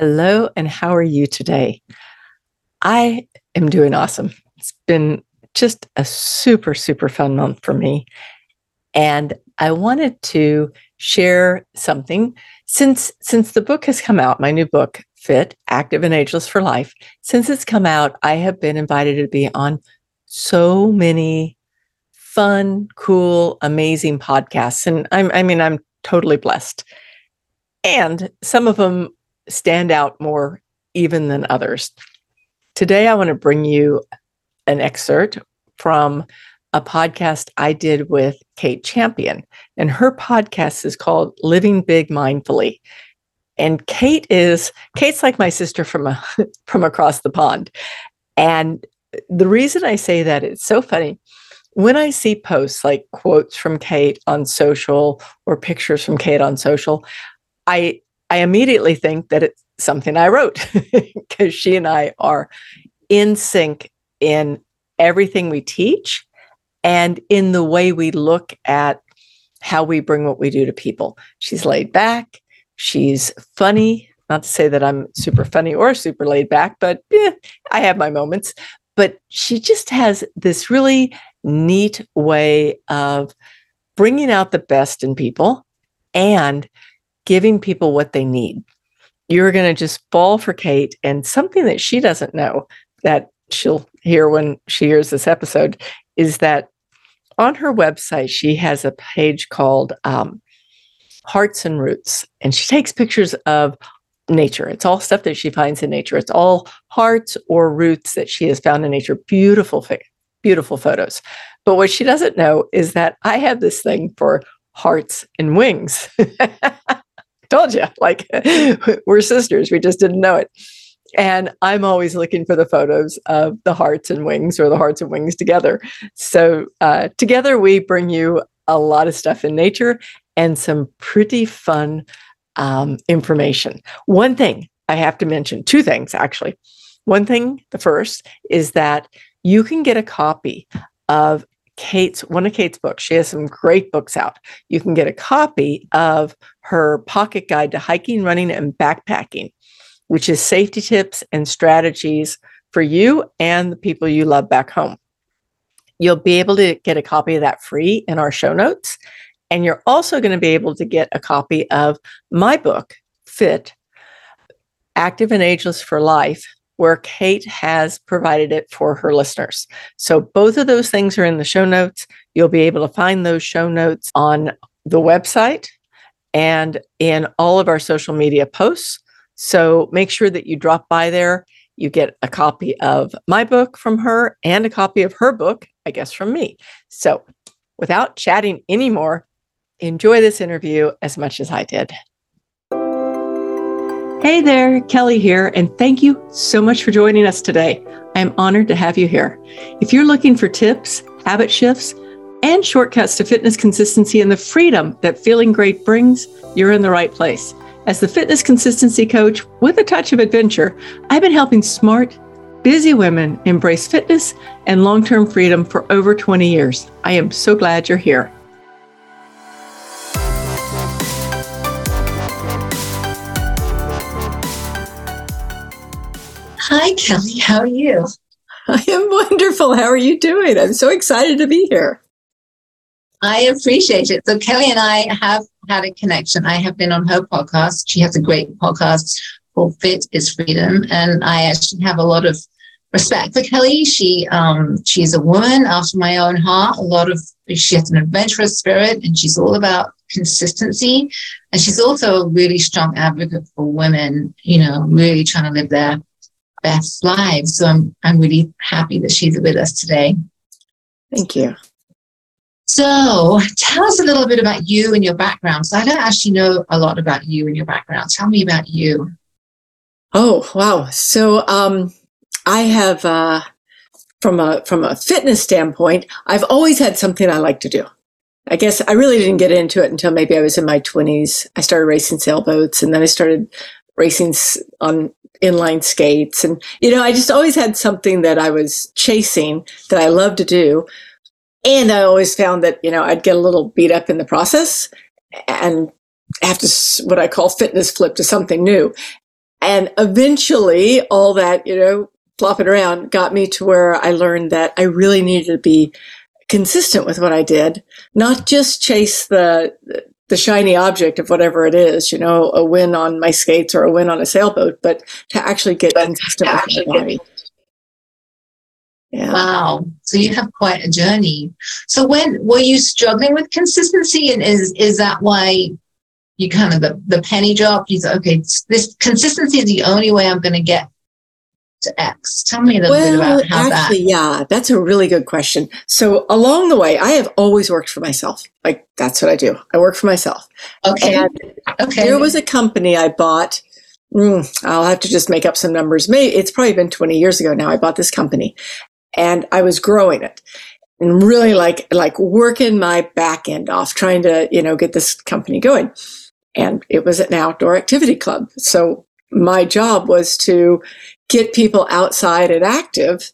Hello, and how are you today? I am doing awesome. It's been just a super, super fun month for me. And I wanted to share something since since the book has come out, my new book, Fit, Active and Ageless for Life. Since it's come out, I have been invited to be on so many fun, cool, amazing podcasts. And I'm I mean, I'm totally blessed. And some of them stand out more even than others. Today, I want to bring you an excerpt from a podcast I did with Kate Champion. And her podcast is called Living Big Mindfully. And Kate is Kate's like my sister from a, from across the pond. And the reason I say that it's so funny when I see posts like quotes from Kate on social or pictures from Kate on social, I I immediately think that it's something I wrote because she and I are in sync in everything we teach and in the way we look at how we bring what we do to people. She's laid back, she's funny. Not to say that I'm super funny or super laid back, but eh, I have my moments. But she just has this really neat way of bringing out the best in people and giving people what they need. You're going to just fall for Kate. And something that she doesn't know that she'll hear when she hears this episode is that on her website, she has a page called um, Hearts and Roots, and she takes pictures of nature. It's all stuff that she finds in nature. It's all hearts or roots that she has found in nature. Beautiful, beautiful photos. But what she doesn't know is that I have this thing for hearts and wings. told you, like we're sisters. We just didn't know it. And I'm always looking for the photos of the hearts and wings or the hearts and wings together. So uh, together we bring you a lot of stuff in nature and some pretty fun um, information. One thing I have to mention, two things actually. One thing, the first, is that you can get a copy of Kate's one of Kate's books. She has some great books out. You can get a copy of her pocket guide to hiking, running, and backpacking, which is safety tips and strategies for you and the people you love back home. You'll be able to get a copy of that free in our show notes. And you're also going to be able to get a copy of my book, Fit Active and Ageless for Life where Kate has provided it for her listeners. So both of those things are in the show notes. You'll be able to find those show notes on the website and in all of our social media posts. So make sure that you drop by there. You get a copy of my book from her and a copy of her book, I guess, from me. So without chatting anymore, enjoy this interview as much as I did. Hey there, Kelly here, and thank you so much for joining us today. I am honored to have you here. If you're looking for tips, habit shifts, and shortcuts to fitness consistency and the freedom that feeling great brings, you're in the right place. As the fitness consistency coach with a touch of adventure, I've been helping smart, busy women embrace fitness and long term freedom for over 20 years. I am so glad you're here. Hi, Kelly. How are you? I am wonderful. How are you doing? I'm so excited to be here. I appreciate it. So, Kelly and I have had a connection. I have been on her podcast. She has a great podcast called Fit is Freedom. And I actually have a lot of respect for Kelly. She um, she's a woman after my own heart. A lot of she has an adventurous spirit and she's all about consistency. And she's also a really strong advocate for women, you know, really trying to live their best lives. So I'm I'm really happy that she's with us today. Thank you. So tell us a little bit about you and your background. So I don't actually know a lot about you and your background. Tell me about you. Oh wow! So um, I have uh, from a from a fitness standpoint, I've always had something I like to do. I guess I really didn't get into it until maybe I was in my 20s. I started racing sailboats and then I started racing on inline skates. And, you know, I just always had something that I was chasing that I love to do. And I always found that, you know, I'd get a little beat up in the process and have to what I call fitness flip to something new. And eventually, all that, you know, flopping around got me to where I learned that I really needed to be consistent with what I did, not just chase the the shiny object of whatever it is, you know, a win on my skates or a win on a sailboat, but to actually get but consistent with my body. Yeah. Wow. So you have quite a journey. So when were you struggling with consistency and is is that why you kind of the, the penny dropped? You said, okay, this consistency is the only way I'm gonna get to X? Tell me a little well, bit about how actually, that. Yeah, that's a really good question. So along the way, I have always worked for myself. Like that's what I do. I work for myself. Okay. And okay. There was a company I bought. Mm, I'll have to just make up some numbers. Maybe it's probably been 20 years ago now. I bought this company, and I was growing it and really like like working my back end off, trying to you know get this company going. And it was an outdoor activity club. So my job was to get people outside and active.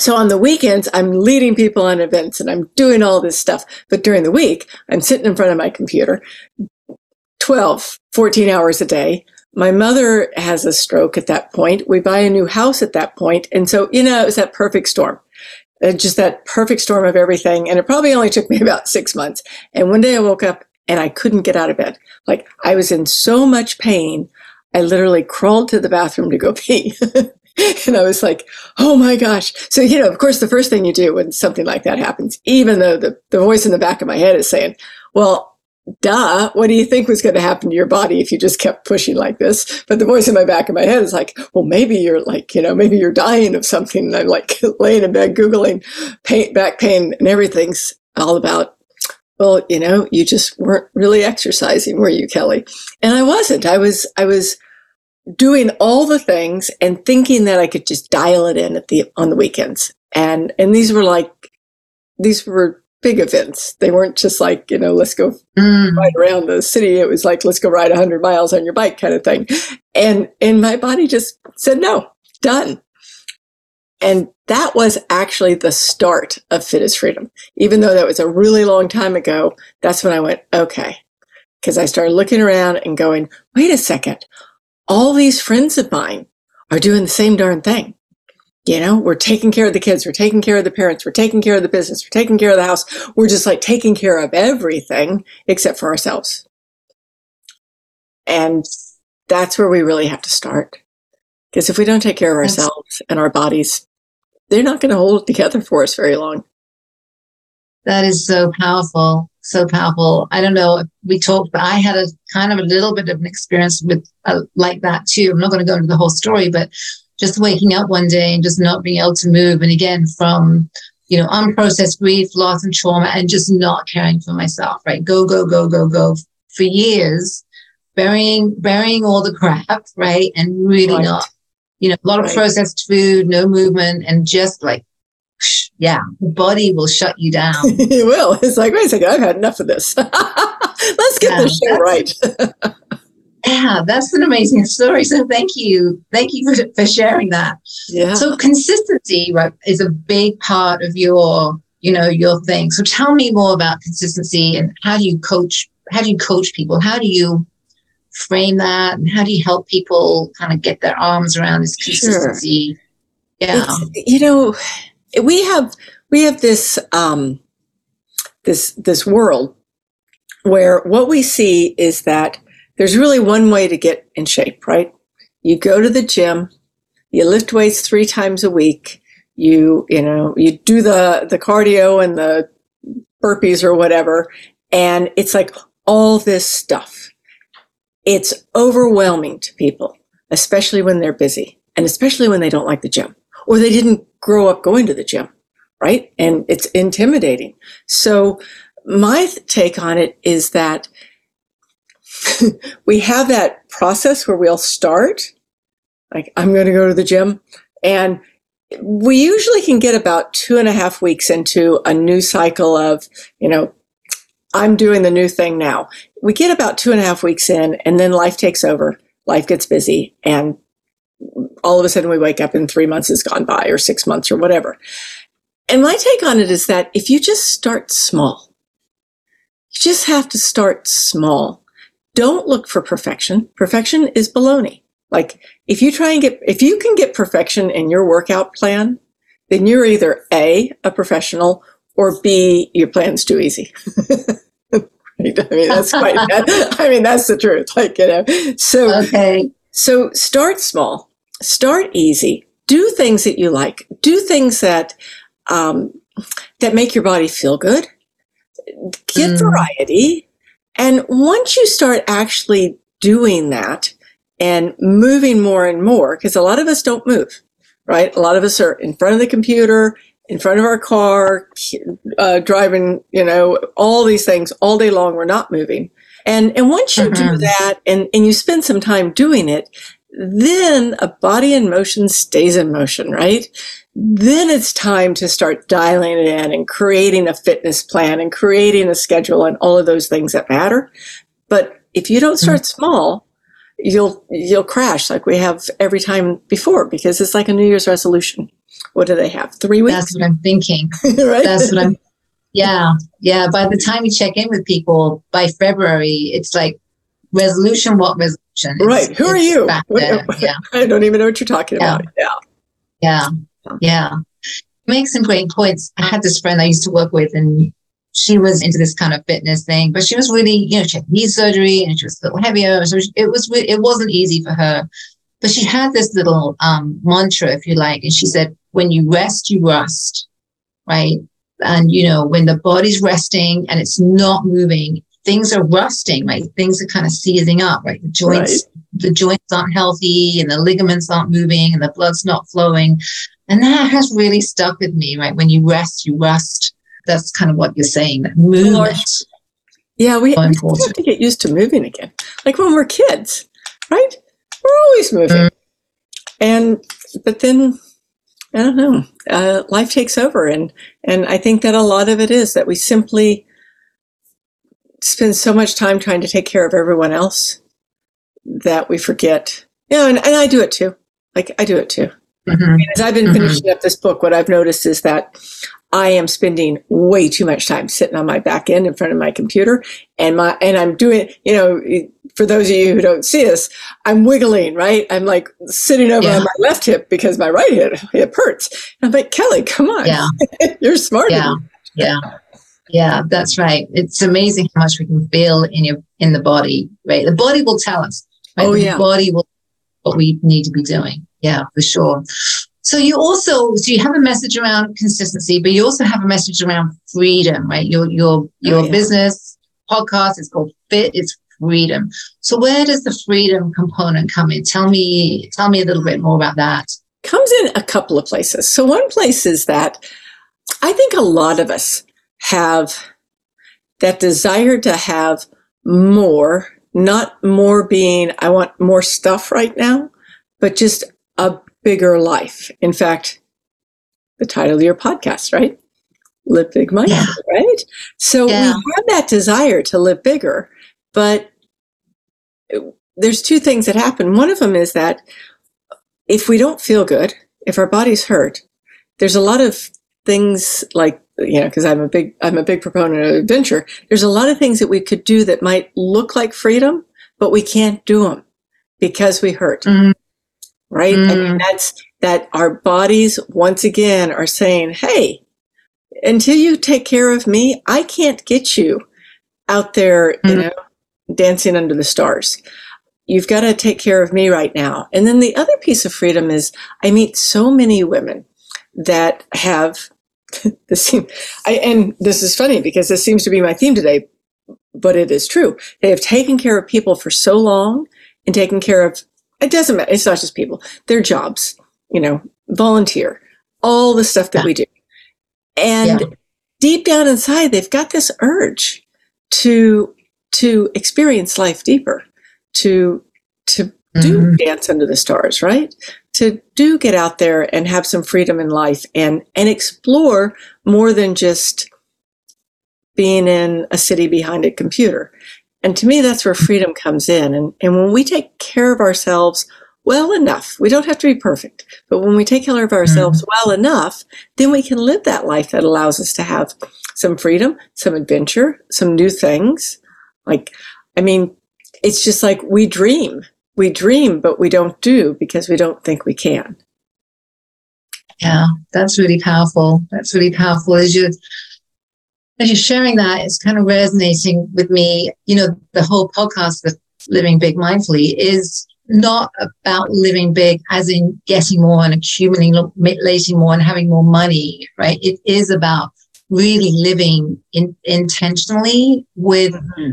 So on the weekends, I'm leading people on events and I'm doing all this stuff. But during the week, I'm sitting in front of my computer 12, 14 hours a day. My mother has a stroke at that point. We buy a new house at that point. And so, you know, it was that perfect storm. Uh, just that perfect storm of everything. And it probably only took me about six months. And one day I woke up and I couldn't get out of bed. Like I was in so much pain. I literally crawled to the bathroom to go pee. and I was like, oh my gosh. So, you know, of course, the first thing you do when something like that happens, even though the, the voice in the back of my head is saying, well, duh, what do you think was going to happen to your body if you just kept pushing like this? But the voice in my back of my head is like, well, maybe you're like, you know, maybe you're dying of something. And I'm like laying in bed, Googling pain, back pain and everything's all about well, you know, you just weren't really exercising, were you, Kelly? And I wasn't. I was, I was doing all the things and thinking that I could just dial it in at the, on the weekends. And, and these were like, these were big events. They weren't just like, you know, let's go mm. ride around the city. It was like, let's go ride 100 miles on your bike kind of thing. And, and my body just said, no, done. And that was actually the start of Fit is Freedom. Even though that was a really long time ago, that's when I went, okay. Because I started looking around and going, wait a second. All these friends of mine are doing the same darn thing. You know, we're taking care of the kids, we're taking care of the parents, we're taking care of the business, we're taking care of the house. We're just like taking care of everything except for ourselves. And that's where we really have to start. Because if we don't take care of ourselves and our bodies, they're not going to hold it together for us very long. That is so powerful, so powerful. I don't know. We talked, but I had a kind of a little bit of an experience with uh, like that too. I'm not going to go into the whole story, but just waking up one day and just not being able to move, and again from you know unprocessed grief, loss, and trauma, and just not caring for myself. Right, go, go, go, go, go for years, burying burying all the crap, right, and really right. not you know, a lot of processed food, no movement, and just like, yeah, the body will shut you down. it will. It's like, wait a second, I've had enough of this. Let's get yeah, this show right. yeah, that's an amazing story. So thank you. Thank you for, for sharing that. Yeah. So consistency right, is a big part of your, you know, your thing. So tell me more about consistency and how do you coach, how do you coach people? How do you frame that? And how do you help people kind of get their arms around this consistency sure. yeah. It's, you know we have we have this um this this world where what we see is that there's really one way to get in shape right? You go to the gym you lift weights three times a week you you know you do the the cardio and the burpees or whatever and it's like all this stuff it's overwhelming to people, especially when they're busy and especially when they don't like the gym or they didn't grow up going to the gym, right? And it's intimidating. So my take on it is that we have that process where we'll start, like, I'm going to go to the gym. And we usually can get about two and a half weeks into a new cycle of, you know, I'm doing the new thing now. We get about two and a half weeks in, and then life takes over. Life gets busy, and all of a sudden we wake up and three months has gone by, or six months, or whatever. And my take on it is that if you just start small, you just have to start small. Don't look for perfection. Perfection is baloney. Like if you try and get, if you can get perfection in your workout plan, then you're either A, a professional, or B, your plan's too easy. I mean, that's quite, I mean, that's the truth. Like, you know, so, Okay. so start small, start easy, do things that you like, do things that, um, that make your body feel good, get Mm. variety. And once you start actually doing that and moving more and more, because a lot of us don't move, right? A lot of us are in front of the computer, in front of our car, uh, driving, you know, all these things all day long. We're not moving. And, and once you do Mhm. that and, and you spend some time doing it, then a body in motion stays in motion, right? Then it's time to start dialing it in and creating a fitness plan and creating a schedule and all of those things that matter. But if you don't start small, you'll you'll crash like we have every time before because it's like a New Year's resolution. What do they have? Three weeks, That's what I'm thinking. right? That's what I'm. Yeah, yeah. By the time you check in with people by February, it's like resolution. What resolution? It's- Right. Who are you? What- Yeah, I don't even know what you're talking Yeah. about. Yeah. yeah, yeah. Make some great points. I had this friend I used to work with, and she was into this kind of fitness thing, but she was really, you know, she had knee surgery and she was a little heavier, so it was it wasn't easy for her. But she had this little um, mantra, if you like, and she said, "When you rest, you rust." Right. And, you know, when the body's resting and it's not moving, things are rusting, right? Things are kind of seizing up, right? The joints, the joints aren't healthy and the ligaments aren't moving and the blood's not flowing. And that has really stuck with me, right? When you rest, you rust. That's kind of what you're saying. That movement. Yeah, we, we have to get used to moving again. Like when we're kids, right? We're always moving. Mm. And but then I don't know. Uh, life takes over, and and I think that a lot of it is that we simply spend so much time trying to take care of everyone else that we forget. Yeah, and, and I do it too. Like I do it too. Mhm. As I've been Mhm. finishing up this book, what I've noticed is that I am spending way too much time sitting on my back end in front of my computer, and my and I'm doing, you know, for those of you who don't see us, I'm wiggling, right? I'm like sitting over Yeah. on my left hip because my right hip hip hurts. And I'm like, Kelly, come on, Yeah. you're smart. Yeah. Yeah. Yeah, that's right. It's amazing how much we can feel in your in the body, right? The body will tell us. Right? Oh, the yeah. body will what we need to be doing. Yeah, for sure. So you also so you have a message around consistency, but you also have a message around freedom, right? Your your oh, your Oh, yeah. business podcast is called Fit It's Freedom. So where does the freedom component come in? Tell me tell me a little bit more about that. comes in a couple of places. So one place is that I think a lot of us have that desire to have more, not more being, I want more stuff right now, but just a bigger life. In fact, the title of your podcast, right? Live Big Mindful, Yeah. right? So Yeah. we have that desire to live bigger, but there's two things that happen. One of them is that if we don't feel good, if our body's hurt, there's a lot of things like you know because i'm a big i'm a big proponent of adventure there's a lot of things that we could do that might look like freedom but we can't do them because we hurt Mm. right i mean Mm. that's that our bodies once again are saying hey until you take care of me i can't get you out there you Mm. know dancing under the stars you've got to take care of me right now and then the other piece of freedom is i meet so many women that have this I, and this is funny because this seems to be my theme today, but it is true. They have taken care of people for so long and taken care of, it doesn't matter. It's not just people, their jobs, you know, volunteer, all the stuff that Yeah. we do. And Yeah. deep down inside, they've got this urge to, to experience life deeper, to, to do Mhm. dance under the stars, right? To do get out there and have some freedom in life and and explore more than just being in a city behind a computer. And to me, that's where freedom comes in. And, and when we take care of ourselves well enough, we don't have to be perfect, but when we take care of ourselves well enough, then we can live that life that allows us to have some freedom, some adventure, some new things. Like, I mean, it's just like we dream. we dream, but we don't do because we don't think we can. Yeah, that's really powerful. That's really powerful. As you as you're sharing that, it's kind of resonating with me. You know, the whole podcast, the Living Big Mindfully, is not about living big as in getting more and accumulating more and having more money, right? It is about really living in, intentionally with mm-hmm.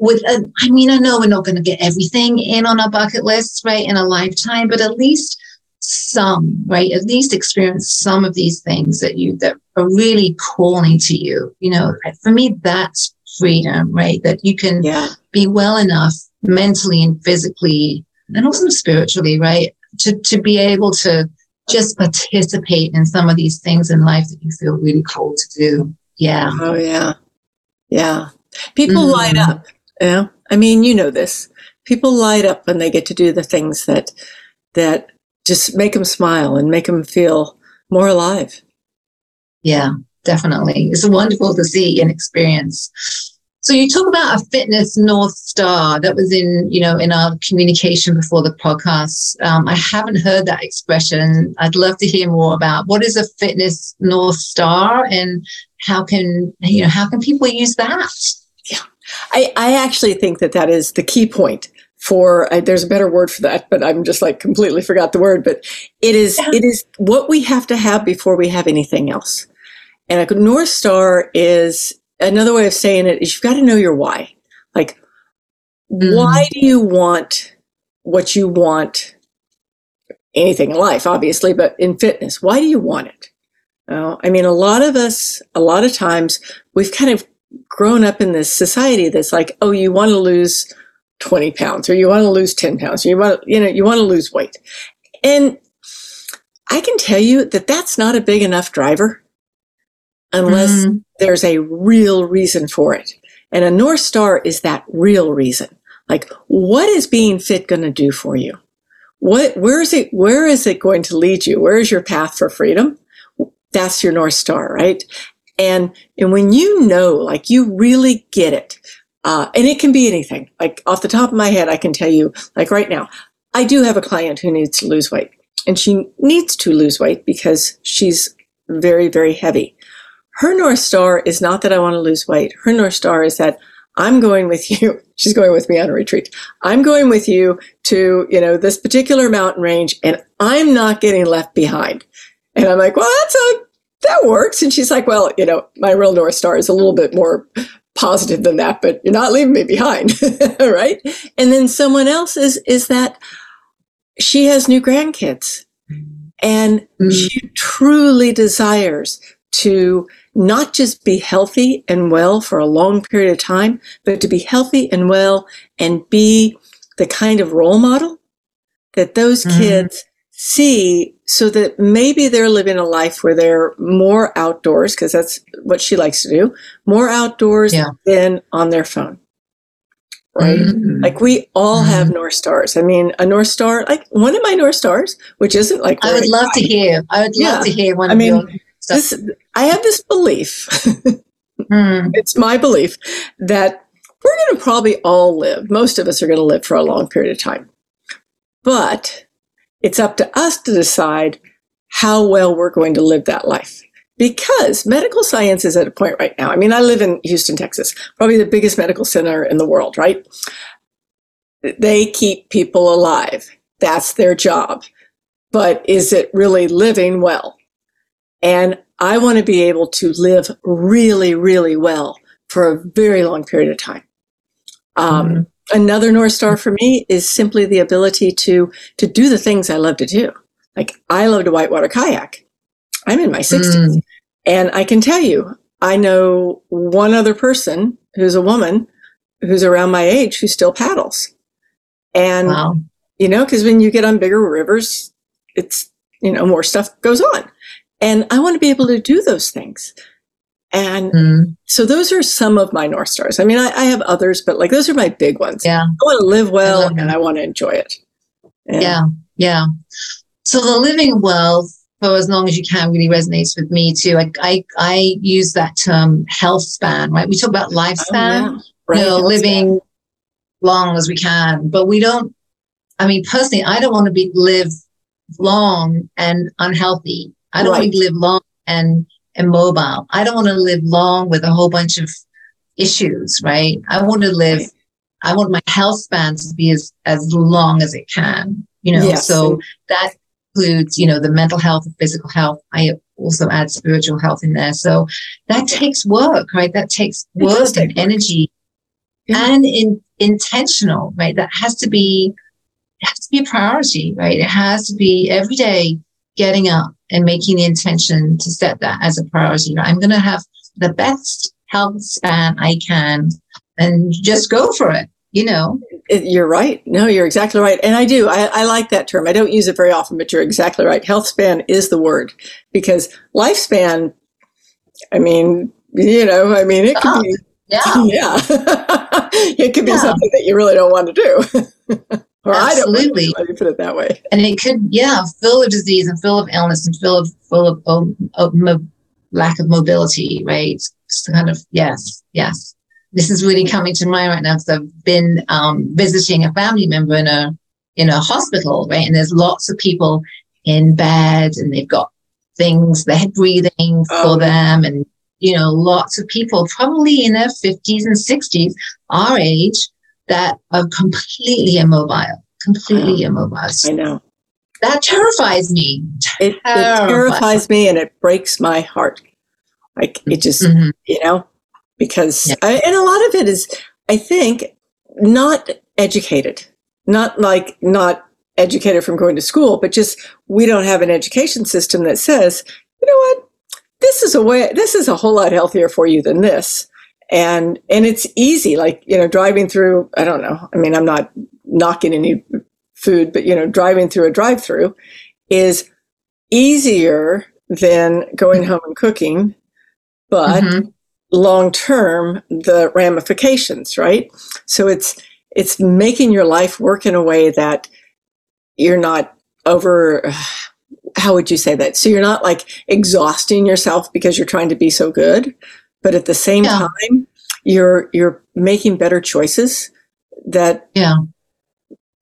With a, I mean, I know we're not going to get everything in on our bucket list, right, in a lifetime, but at least some, right? At least experience some of these things that you that are really calling to you. You know, for me, that's freedom, right? That you can yeah. be well enough mentally and physically and also spiritually, right? To to be able to just participate in some of these things in life that you feel really called to do. Yeah. Oh yeah. Yeah. People mm. light up. Yeah. I mean, you know this. People light up when they get to do the things that that just make them smile and make them feel more alive. Yeah, definitely. It's wonderful to see and experience. So you talk about a fitness north star that was in, you know, in our communication before the podcast. Um, I haven't heard that expression. I'd love to hear more about what is a fitness north star and how can you know how can people use that? Yeah, I, I actually think that that is the key point for uh, there's a better word for that but i'm just like completely forgot the word but it is it is what we have to have before we have anything else. And a north star is another way of saying it is you've got to know your why. Like mm. why do you want what you want anything in life obviously but in fitness why do you want it? Well, i mean a lot of us a lot of times we've kind of grown up in this society that's like oh you want to lose 20 pounds or you want to lose 10 pounds or you want you know you want to lose weight. And i can tell you that that's not a big enough driver unless mm. there's a real reason for it. And a north star is that real reason. Like what is being fit going to do for you? What where is it where is it going to lead you? Where is your path for freedom? That's your north star right and and when you know like you really get it uh, and it can be anything. Like off the top of my head, I can tell you, like right now, I do have a client who needs to lose weight. And she needs to lose weight because she's very, very heavy. Her North Star is not that I want to lose weight. Her North Star is that I'm going with you. She's going with me on a retreat. I'm going with you to, you know, this particular mountain range and I'm not getting left behind. And I'm like, well, that's a, that works. And she's like, well, you know, my real North Star is a little bit more positive than that, but you're not leaving me behind, right? And then someone else is is that she has new grandkids and mm. she truly desires to not just be healthy and well for a long period of time, but to be healthy and well and be the kind of role model that those mm. kids see so that maybe they're living a life where they're more outdoors because that's what she likes to do more outdoors yeah. than on their phone right mm-hmm. like we all mm-hmm. have north stars i mean a north star like one of my north stars which isn't like i would love to hear i would love to hear one I mean, this, i have this belief mm. it's my belief that we're going to probably all live most of us are going to live for a long period of time but it's up to us to decide how well we're going to live that life. Because medical science is at a point right now. I mean, I live in Houston, Texas, probably the biggest medical center in the world, right? They keep people alive. That's their job. But is it really living well? And I want to be able to live really, really well for a very long period of time. Um, mm-hmm another north star for me is simply the ability to to do the things I love to do. Like I love to whitewater kayak. I'm in my 60s. Mm. And I can tell you, I know one other person who's a woman who's around my age who still paddles. And wow. you know, because when you get on bigger rivers, it's you know, more stuff goes on. And I want to be able to do those things. And mm. so those are some of my North Stars. I mean, I, I, have others, but like those are my big ones. Yeah. I want to live well I and I want to enjoy it. And yeah. Yeah. So the living well for as long as you can really resonates with me too. I, I, I use that term health span, right? We talk about lifespan, oh, yeah. right. you know, living long as we can, but we don't I mean, personally, I don't want to be live long and unhealthy. I don't right. want to live long and immobile. I don't want to live long with a whole bunch of issues, right? I want to live. I want my health span to be as, as long as it can, you know, yes. so that includes, you know, the mental health and physical health. I also add spiritual health in there. So that takes work, right? That takes work and energy yeah. and in, intentional, right? That has to be, has to be a priority, right? It has to be every day getting up and making the intention to set that as a priority. I'm going to have the best health span I can and just go for it, you know? You're right. No, you're exactly right. And I do. I, I, like that term. I don't use it very often, but you're exactly right. Health span is the word because lifespan, I mean, you know, I mean, it could oh, be, yeah, yeah. it could be yeah. something that you really don't want to do. or Absolutely. I don't me put it that way. And it could, yeah, full of disease and full of illness and full of, full of, of, of mo- lack of mobility, right? Just kind of, yes, yes this is really coming to mind right now because I've been um, visiting a family member in a in a hospital, right? And there's lots of people in bed, and they've got things they're breathing for oh. them, and you know, lots of people probably in their 50s and 60s, our age, that are completely immobile, completely immobile. I know. That terrifies me. It, it terrifies me, and it breaks my heart. Like it just, mm-hmm. you know, because yeah. I, and a lot of it is i think not educated not like not educated from going to school but just we don't have an education system that says you know what this is a way this is a whole lot healthier for you than this and and it's easy like you know driving through i don't know i mean i'm not knocking any food but you know driving through a drive through is easier than going home and cooking but mm-hmm long term the ramifications, right? So it's it's making your life work in a way that you're not over how would you say that? So you're not like exhausting yourself because you're trying to be so good, but at the same yeah. time you're you're making better choices that yeah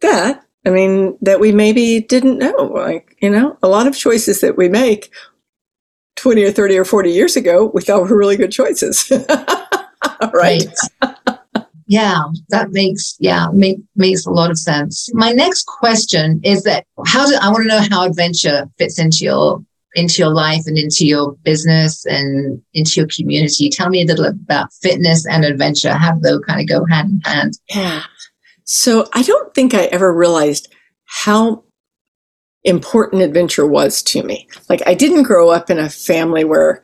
that I mean that we maybe didn't know like you know a lot of choices that we make 20 or 30 or 40 years ago, we thought were really good choices. right. yeah, that makes, yeah, make, makes a lot of sense. My next question is that how do, I want to know how adventure fits into your, into your life and into your business and into your community. Tell me a little about fitness and adventure. How those kind of go hand in hand? Yeah. So I don't think I ever realized how important adventure was to me. Like I didn't grow up in a family where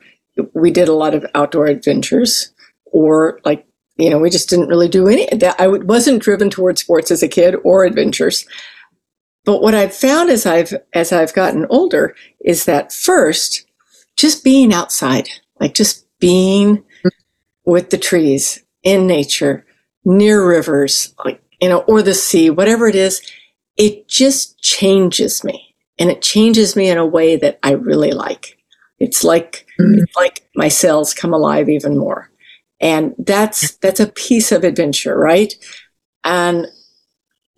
we did a lot of outdoor adventures or like you know we just didn't really do any that I wasn't driven towards sports as a kid or adventures. But what I've found as I've as I've gotten older is that first just being outside, like just being with the trees in nature, near rivers, like you know, or the sea, whatever it is, it just changes me and it changes me in a way that I really like. It's like mm-hmm. it's like my cells come alive even more. And that's that's a piece of adventure, right? And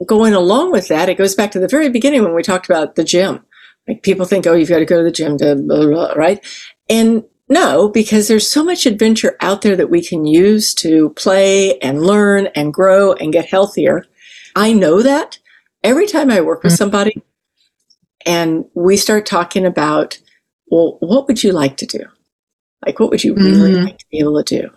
going along with that, it goes back to the very beginning when we talked about the gym. Like people think, oh, you've got to go to the gym to blah, blah, blah, right? And no, because there's so much adventure out there that we can use to play and learn and grow and get healthier. I know that every time I work with mm-hmm. somebody, and we start talking about, well, what would you like to do? Like, what would you really mm-hmm. like to be able to do?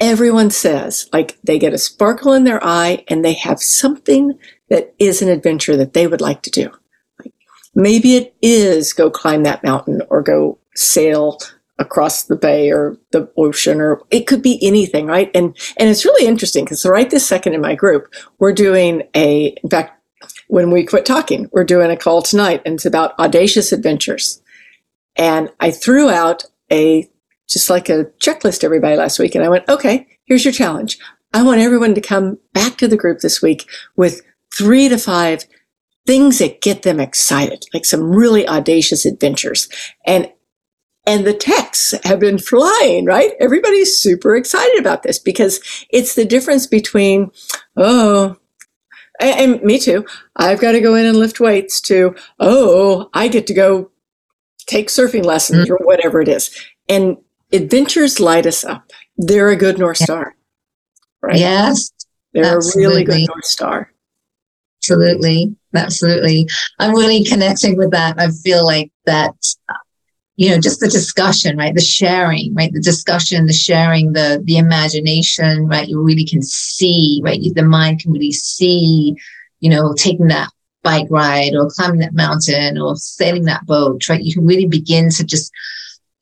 Everyone says, like, they get a sparkle in their eye and they have something that is an adventure that they would like to do. Like, maybe it is go climb that mountain or go sail across the bay or the ocean or it could be anything right and and it's really interesting because right this second in my group we're doing a in fact when we quit talking. We're doing a call tonight and it's about audacious adventures. And I threw out a just like a checklist everybody last week and I went, okay, here's your challenge. I want everyone to come back to the group this week with three to five things that get them excited, like some really audacious adventures. And and the texts have been flying, right? Everybody's super excited about this because it's the difference between, oh, And, and me too. I've got to go in and lift weights to, oh, I get to go take surfing lessons mm-hmm. or whatever it is. And adventures light us up. They're a good North Star. Right? Yes. They're absolutely. a really good North Star. Absolutely. Absolutely. I'm really connecting with that. I feel like that you know just the discussion right the sharing right the discussion the sharing the the imagination right you really can see right the mind can really see you know taking that bike ride or climbing that mountain or sailing that boat right you can really begin to just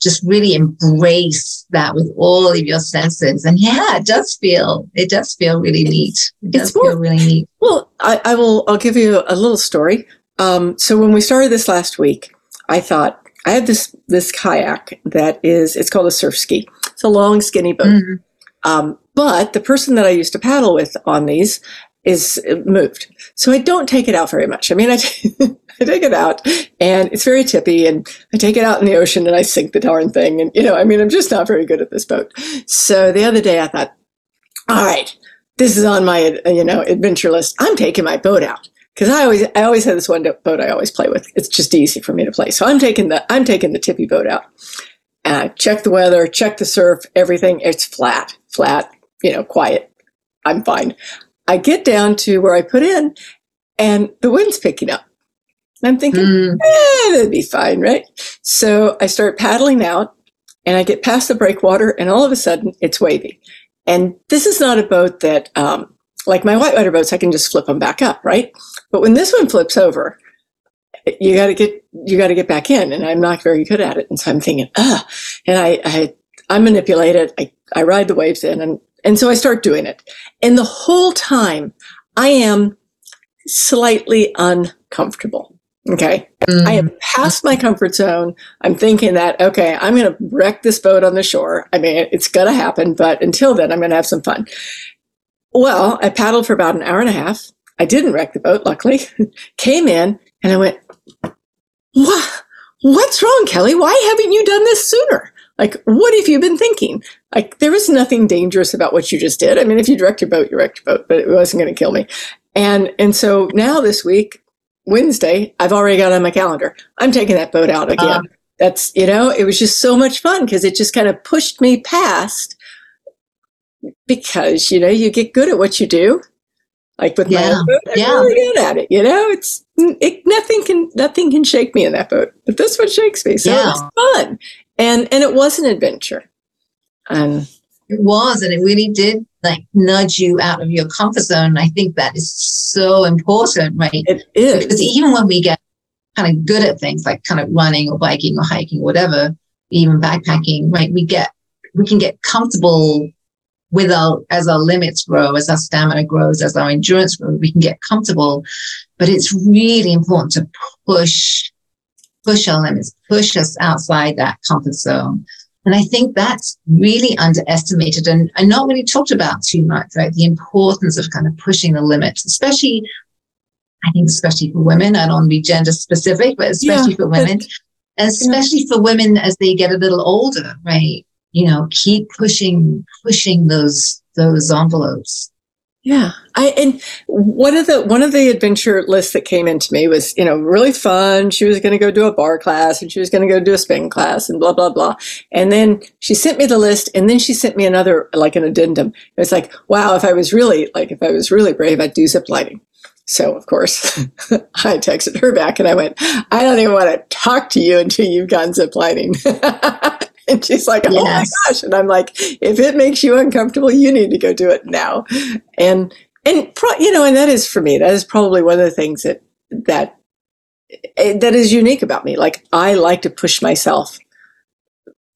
just really embrace that with all of your senses and yeah it does feel it does feel really neat it does more, feel really neat well I, I will i'll give you a little story um, so when we started this last week i thought I have this this kayak that is it's called a surf ski. It's a long, skinny boat. Mm-hmm. Um, but the person that I used to paddle with on these is moved, so I don't take it out very much. I mean, I, t- I take it out, and it's very tippy, and I take it out in the ocean, and I sink the darn thing, and you know, I mean, I'm just not very good at this boat. So the other day, I thought, all right, this is on my you know adventure list. I'm taking my boat out because I always I always have this one boat I always play with. It's just easy for me to play. So I'm taking the I'm taking the tippy boat out. And I check the weather, check the surf, everything. It's flat, flat, you know, quiet. I'm fine. I get down to where I put in, and the wind's picking up. I'm thinking, mm. eh, that'd be fine, right? So I start paddling out, and I get past the breakwater, and all of a sudden it's wavy. And this is not a boat that um, like my whitewater boats, I can just flip them back up, right? But when this one flips over, you got to get you got to get back in, and I'm not very good at it. And so I'm thinking, ah, and I I, I manipulate it. I, I ride the waves in, and and so I start doing it. And the whole time, I am slightly uncomfortable. Okay. Mm. I am past my comfort zone. I'm thinking that, okay, I'm going to wreck this boat on the shore. I mean, it's going to happen, but until then, I'm going to have some fun. Well, I paddled for about an hour and a half. I didn't wreck the boat, luckily. Came in and I went, what? What's wrong, Kelly? Why haven't you done this sooner? Like, what have you been thinking? Like, there was nothing dangerous about what you just did. I mean, if you wrecked your boat, you wrecked your boat, but it wasn't going to kill me. And and so now this week, Wednesday, I've already got on my calendar. I'm taking that boat out again. Uh, That's you know, it was just so much fun because it just kind of pushed me past because you know you get good at what you do like with yeah. my boat i'm yeah. really good at it you know it's it, nothing can nothing can shake me in that boat but this one shakes me so yeah. it's fun and and it was an adventure. And it was and it really did like nudge you out of your comfort zone i think that is so important right? It is. Because even when we get kind of good at things like kind of running or biking or hiking or whatever even backpacking right we get we can get comfortable with our as our limits grow, as our stamina grows, as our endurance grows, we can get comfortable. But it's really important to push push our limits, push us outside that comfort zone. And I think that's really underestimated and, and not really talked about too much, right? The importance of kind of pushing the limits, especially, I think, especially for women. I don't want to be gender specific, but especially yeah, for women, but, and especially yeah. for women as they get a little older, right? you know, keep pushing, pushing those, those envelopes. Yeah. I, and one of the, one of the adventure lists that came into me was, you know, really fun. She was going to go do a barre class and she was going to go do a spin class and blah, blah, blah. And then she sent me the list and then she sent me another, like an addendum. It was like, wow, if I was really, like, if I was really brave, I'd do zip lining. So of course, I texted her back and I went, I don't even want to talk to you until you've gone zip lining. And she's like, oh yes. my gosh. And I'm like, if it makes you uncomfortable, you need to go do it now. And, and, pro- you know, and that is for me, that is probably one of the things that, that, eh, that is unique about me. Like, I like to push myself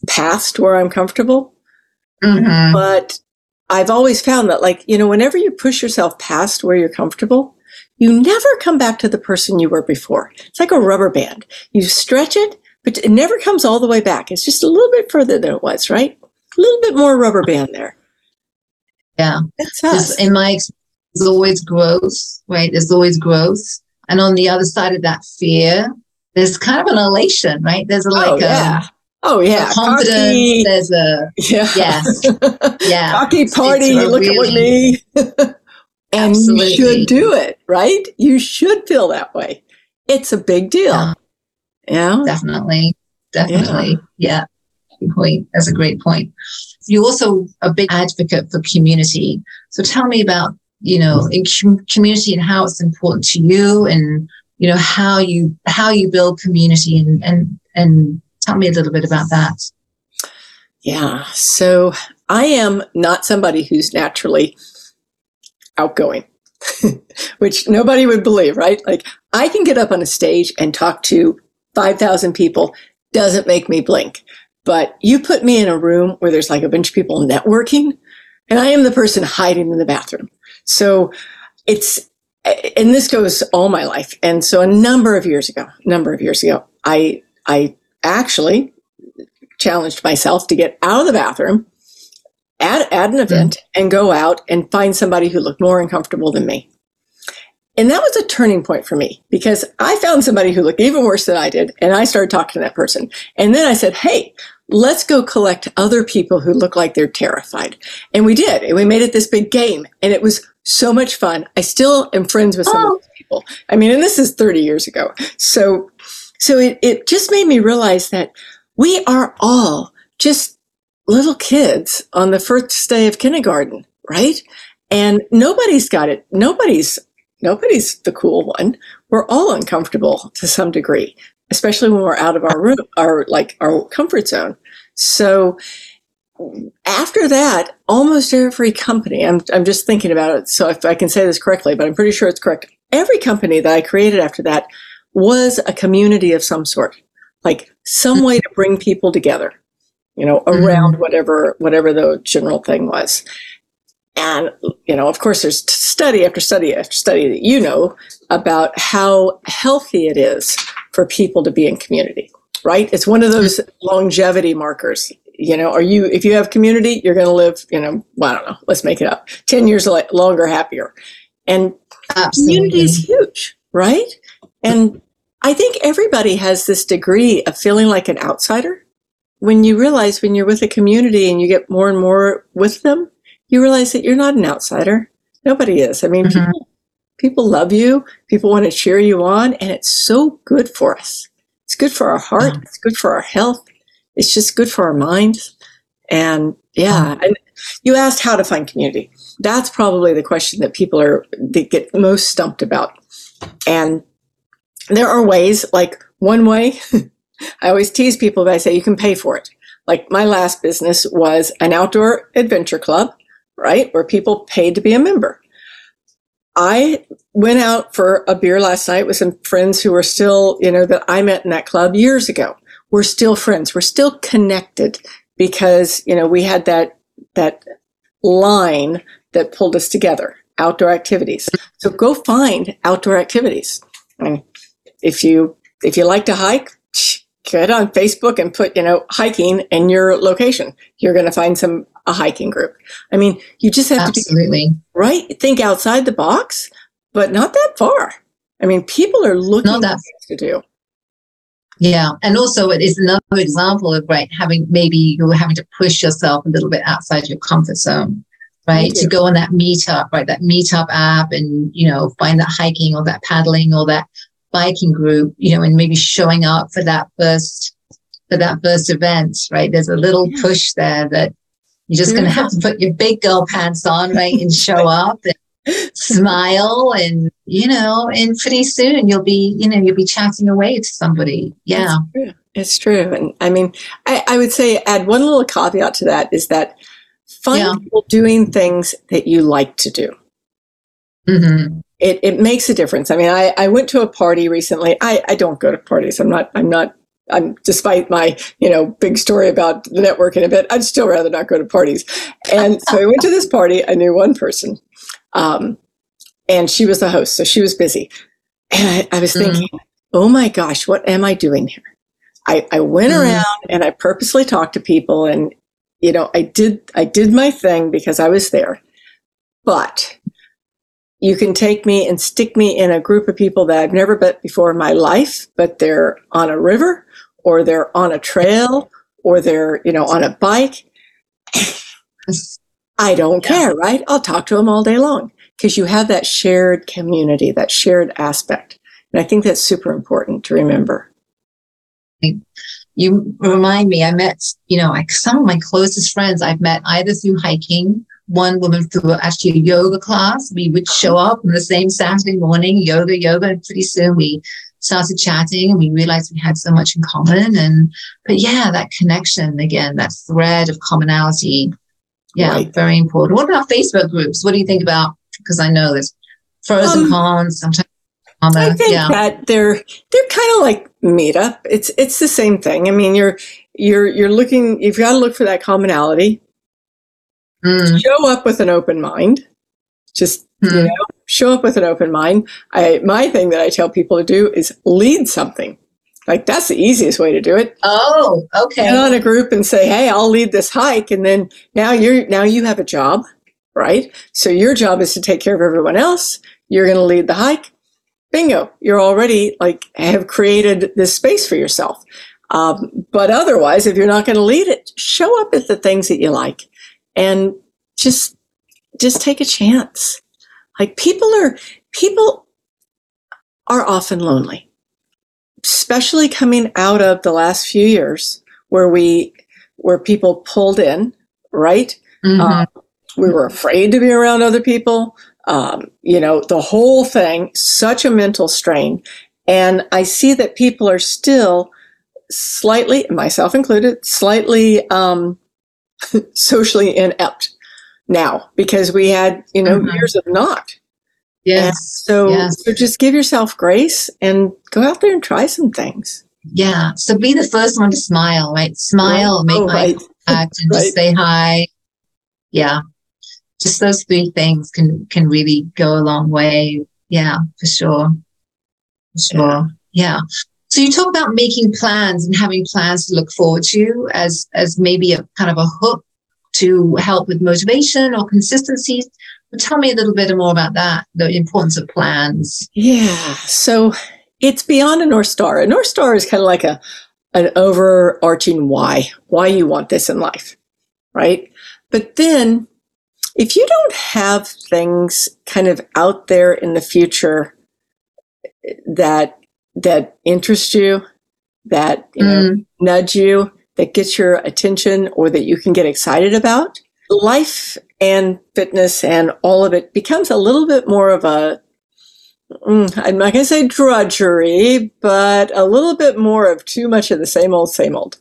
past where I'm comfortable. Mm-hmm. But I've always found that, like, you know, whenever you push yourself past where you're comfortable, you never come back to the person you were before. It's like a rubber band. You stretch it but it never comes all the way back. It's just a little bit further than it was, right? A little bit more rubber band there. Yeah. That's In my experience, there's always growth, right? There's always growth. And on the other side of that fear, there's kind of an elation, right? There's a, oh, like um, oh, yeah. a, Oh yeah, confidence. Cocky. There's a yeah, yes, yeah. Cocky party. Look really, at me. And Absolutely. you should do it, right? You should feel that way. It's a big deal. Yeah. Yeah. definitely definitely yeah. Good point that's a great point you're also a big advocate for community so tell me about you know mm. in com- community and how it's important to you and you know how you how you build community and and and tell me a little bit about that Yeah. So I am not somebody who's naturally outgoing, which nobody would believe, right? Like I can get up on a stage and talk to 5,000 people, doesn't make me blink. But you put me in a room where there's like a bunch of people networking, and I am the person hiding in the bathroom. So it's, and this goes all my life. And so a number of years ago, number of years ago, I, I actually challenged myself to get out of the bathroom at, at an hmm. event and go out and find somebody who looked more uncomfortable than me. And that was a turning point for me because I found somebody who looked even worse than I did. And I started talking to that person. And then I said, Hey, let's go collect other people who look like they're terrified. And we did. And we made it this big game. And it was so much fun. I still am friends with some Oh. of those people. I mean, and this is 30 years ago. So, so it, it just made me realize that we are all just little kids on the first day of kindergarten, right? And nobody's got it. Nobody's nobody's the cool one. We're all uncomfortable to some degree, especially when we're out of our room, our like our comfort zone. So after that, almost every company, I'm I'm just thinking about it, so if I can say this correctly, but I'm pretty sure it's correct. Every company that I created after that was a community of some sort, like some way to bring people together, you know, around mm-hmm. whatever whatever the general thing was. And, you know, of course, there's study after study after study that you know about how healthy it is for people to be in community, right? It's one of those longevity markers. You know, are you, if you have community, you're going to live, you know, well, I don't know, let's make it up, 10 years longer, happier. And community is huge, right? And I think everybody has this degree of feeling like an outsider. When you realize when you're with a community and you get more and more with them, you realize that you're not an outsider. Nobody is. I mean, Mhm. people, people love you, people want to cheer you on, and it's so good for us. It's good for our heart, it's good for our health, it's just good for our minds. And yeah, and you asked how to find community. That's probably the question that people are they get most stumped about. And there are ways, like one way, I always tease people by say you can pay for it. Like my last business was an outdoor adventure club, right? Where people paid to be a member. I went out for a beer last night with some friends who were still, you know, that I met in that club years ago. We're still friends. We're still connected because, you know, we had that, that line that pulled us together, outdoor activities. So go find outdoor activities. And if you, if you like to hike, get on Facebook and put, you know, hiking in your location. You're going to find some, a hiking group. I mean, you just have to be absolutely right? Think outside the box, but not that far. I mean, people are looking Not that- to do. Yeah, and also it is another example of right having maybe you're having to push yourself a little bit outside your comfort zone, right? To go on that meetup, right? That meetup app, and you know find that hiking or that paddling or that biking group, you know, and maybe showing up for that first for that first event, right? There's a little Yeah. push there that you're just going to have to put your big girl pants on, right, and show up and smile and you know and pretty soon you'll be you know you'll be chatting away to somebody yeah It's true. It's true. And I mean, I, I would say add one little caveat to that is that find Yeah. people doing things that you like to do. hmm It, it makes a difference. I mean, I, I went to a party recently. I, I don't go to parties. I'm not, I'm not, I'm despite my, you know, big story about the networking a bit, I'd still rather not go to parties. And so I went to this party. I knew one person. Um, and she was the host. So she was busy. And I, I was Mhm. thinking, oh my gosh, what am I doing here? I, I went Mhm. around and I purposely talked to people and, you know, I did, I did my thing because I was there. But you can take me and stick me in a group of people that I've never met before in my life, but they're on a river or they're on a trail or they're, you know, on a bike. I don't Yeah. care, right? I'll talk to them all day long. because you have that shared community, that shared aspect. And I think that's super important to remember. You remind me, I met, you know, like some of my closest friends I've met either through hiking, one woman through actually a yoga class. We would show up on the same Saturday morning, yoga, yoga, and pretty soon we started chatting and we realized we had so much in common. And, but yeah, that connection again, that thread of commonality. Yeah, right. very important. What about Facebook groups? What do you think about? Because I know there's pros um, and cons. Sometimes I think yeah. that they're they're kind of like meetup. It's it's the same thing. I mean, you're you're you're looking. You've got to look for that commonality. Mm. Show up with an open mind. Just mm. you know, show up with an open mind. I my thing that I tell people to do is lead something. Like that's the easiest way to do it. Oh, okay. Get on a group and say, "Hey, I'll lead this hike," and then now you're now you have a job, right? So your job is to take care of everyone else. You're going to lead the hike bingo, you're already like have created this space for yourself. Um, but otherwise, if you're not going to lead it, show up at the things that you like and just, just take a chance. Like people are, people are often lonely, especially coming out of the last few years where we, where people pulled in, right? Mm-hmm. Uh, we were afraid to be around other people um, you know, the whole thing, such a mental strain. And I see that people are still slightly, myself included, slightly um, socially inept now because we had, you know, mm-hmm. years of not. Yes. And so, yes. so just give yourself grace and go out there and try some things. Yeah. So be the first one to smile, right? Smile, oh, make right. eye contact, and right. just say hi. Yeah just those three things can can really go a long way. Yeah, for sure. For sure. Yeah. yeah. So you talk about making plans and having plans to look forward to as as maybe a kind of a hook to help with motivation or consistency. But tell me a little bit more about that, the importance of plans. Yeah. So it's beyond a North Star. A North Star is kind of like a an overarching why, why you want this in life, right? But then if you don't have things kind of out there in the future that that interest you, that you know, mm. nudge you, that gets your attention, or that you can get excited about, life and fitness and all of it becomes a little bit more of a mm, I'm not going to say drudgery, but a little bit more of too much of the same old, same old.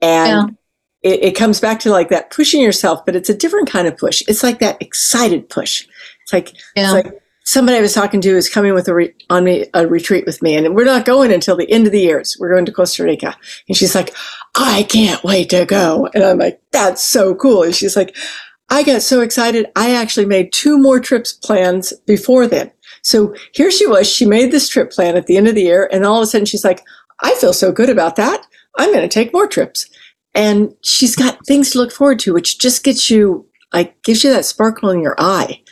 And it, it, comes back to like that pushing yourself, but it's a different kind of push. It's like that excited push. It's like, yeah. it's like somebody I was talking to is coming with a re- on me a retreat with me, and we're not going until the end of the year. So we're going to Costa Rica, and she's like, "I can't wait to go," and I'm like, "That's so cool." And she's like, "I got so excited. I actually made two more trips plans before then." So here she was. She made this trip plan at the end of the year, and all of a sudden she's like, "I feel so good about that. I'm going to take more trips." and she's got things to look forward to, which just gets you like gives you that sparkle in your eye,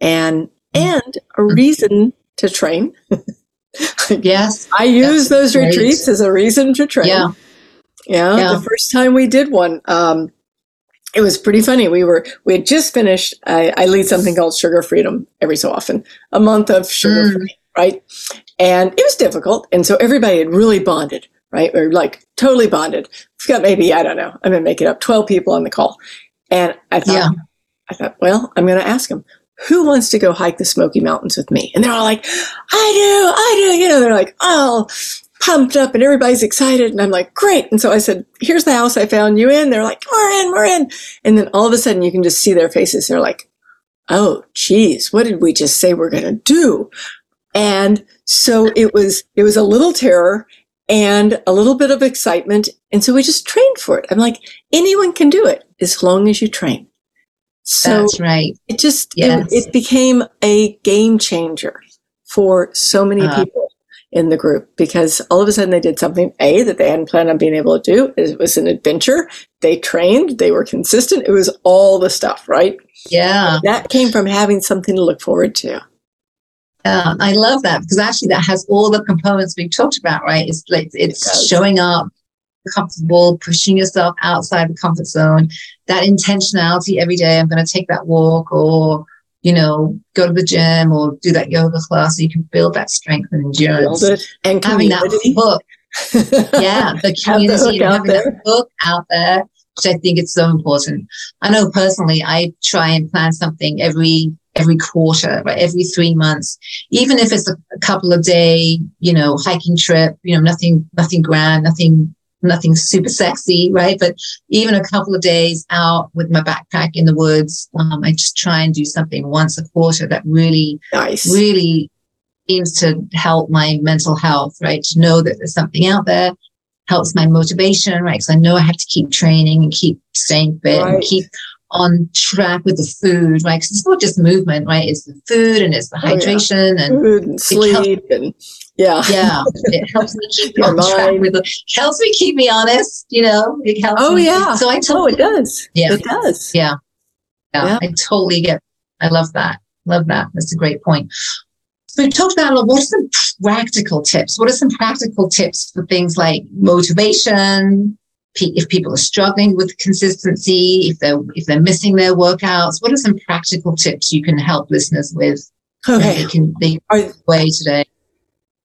and and a mm-hmm. reason to train. yes, I use those great. retreats as a reason to train. Yeah. yeah, yeah. The first time we did one, um, it was pretty funny. We were we had just finished. I, I, lead something called Sugar Freedom every so often, a month of sugar free, mm. right? And it was difficult, and so everybody had really bonded right? We're like totally bonded. We've got maybe, I don't know, I'm to make it up, 12 people on the call. And I thought, yeah. I thought, well, I'm going to ask them, who wants to go hike the Smoky Mountains with me? And they're all like, I do, I do. You know, they're like, all pumped up and everybody's excited. And I'm like, great. And so I said, here's the house I found you in. They're like, we're in, we're in. And then all of a sudden you can just see their faces. They're like, oh, geez, what did we just say we're going to do? And so it was, it was a little terror and a little bit of excitement. And so we just trained for it. I'm like, anyone can do it as long as you train. So That's right. It just, yes. it, it, became a game changer for so many uh, people in the group because all of a sudden they did something A that they hadn't planned on being able to do. It was an adventure. They trained, they were consistent. It was all the stuff, right? Yeah. That came from having something to look forward to. Uh, I love that because actually that has all the components we've talked about, right? It's like it's it showing up comfortable, pushing yourself outside the comfort zone, that intentionality every day. I'm going to take that walk or, you know, go to the gym or do that yoga class. So you can build that strength and endurance. And Having that hook, yeah, the the community out having there. that hook out there, which I think is so important. I know personally, I try and plan something every every quarter, right? Every three months, even if it's a, a couple of day, you know, hiking trip, you know, nothing, nothing grand, nothing, nothing super sexy, right? But even a couple of days out with my backpack in the woods, um, I just try and do something once a quarter that really Nice. really seems to help my mental health, right? To know that there's something out there helps my motivation, right? Because I know I have to keep training and keep staying fit Right. and keep on track with the food, right? Because it's not just movement, right? It's the food and it's the Oh, yeah. hydration and Food and sleep and yeah. yeah, it helps me keep on track with the helps me keep me honest, you know. It helps Oh, me. yeah. So I Oh, it does. Yeah. It does. yeah. Yeah, Yeah. I totally get. I love that. Love that. That's a great point. So we've talked about a lot. What are some practical tips? What are some practical tips for things like motivation? If people are struggling with consistency, if they're if they're missing their workouts, what are some practical tips you can help listeners with? Okay. they can they way today.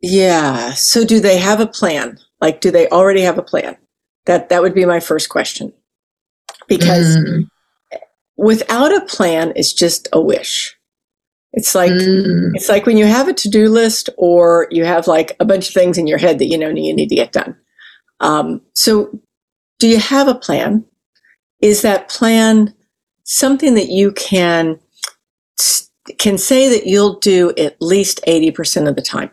Yeah. So do they have a plan? Like, do they already have a plan? That that would be my first question. Because Mm, without a plan, it's just a wish. It's like mm, it's like when you have a to-do list or you have like a bunch of things in your head that you know you need to get done. Um, so do you have a plan? Is that plan something that you can can say that you'll do at least 80% of the time?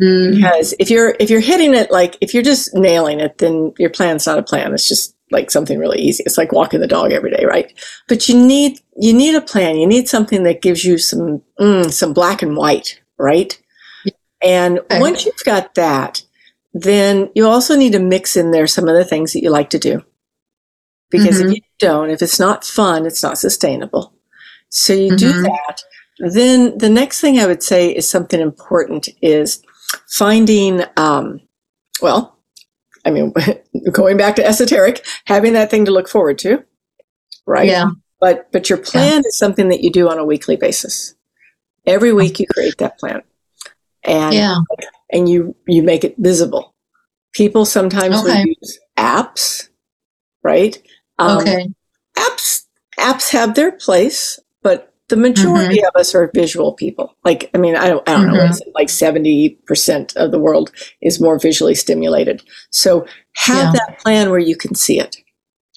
Mm, because if you're if you're hitting it like if you're just nailing it then your plan's not a plan. It's just like something really easy. It's like walking the dog every day right? But you need you need a plan. You need something that gives you some mm, some black and white right? And Okay. once you've got that then you also need to mix in there some of the things that you like to do. Because Mhm. if you don't if it's not fun it's not sustainable. So you do Mhm. that. Then the next thing i would say is something important is finding um, well i mean going back to esoteric having that thing to look forward to right? Yeah. but but your plan is something that you do on a weekly basis. Every week you create that plan. And Yeah. and you you make it visible. People sometimes will use apps right? Um, Okay. apps apps have their place, but the majority mm-hmm. of us are visual people. Like, I mean, I don't, I don't know, is it, mm-hmm. like seventy percent of the world is more visually stimulated. So have Yeah. that plan where you can see it.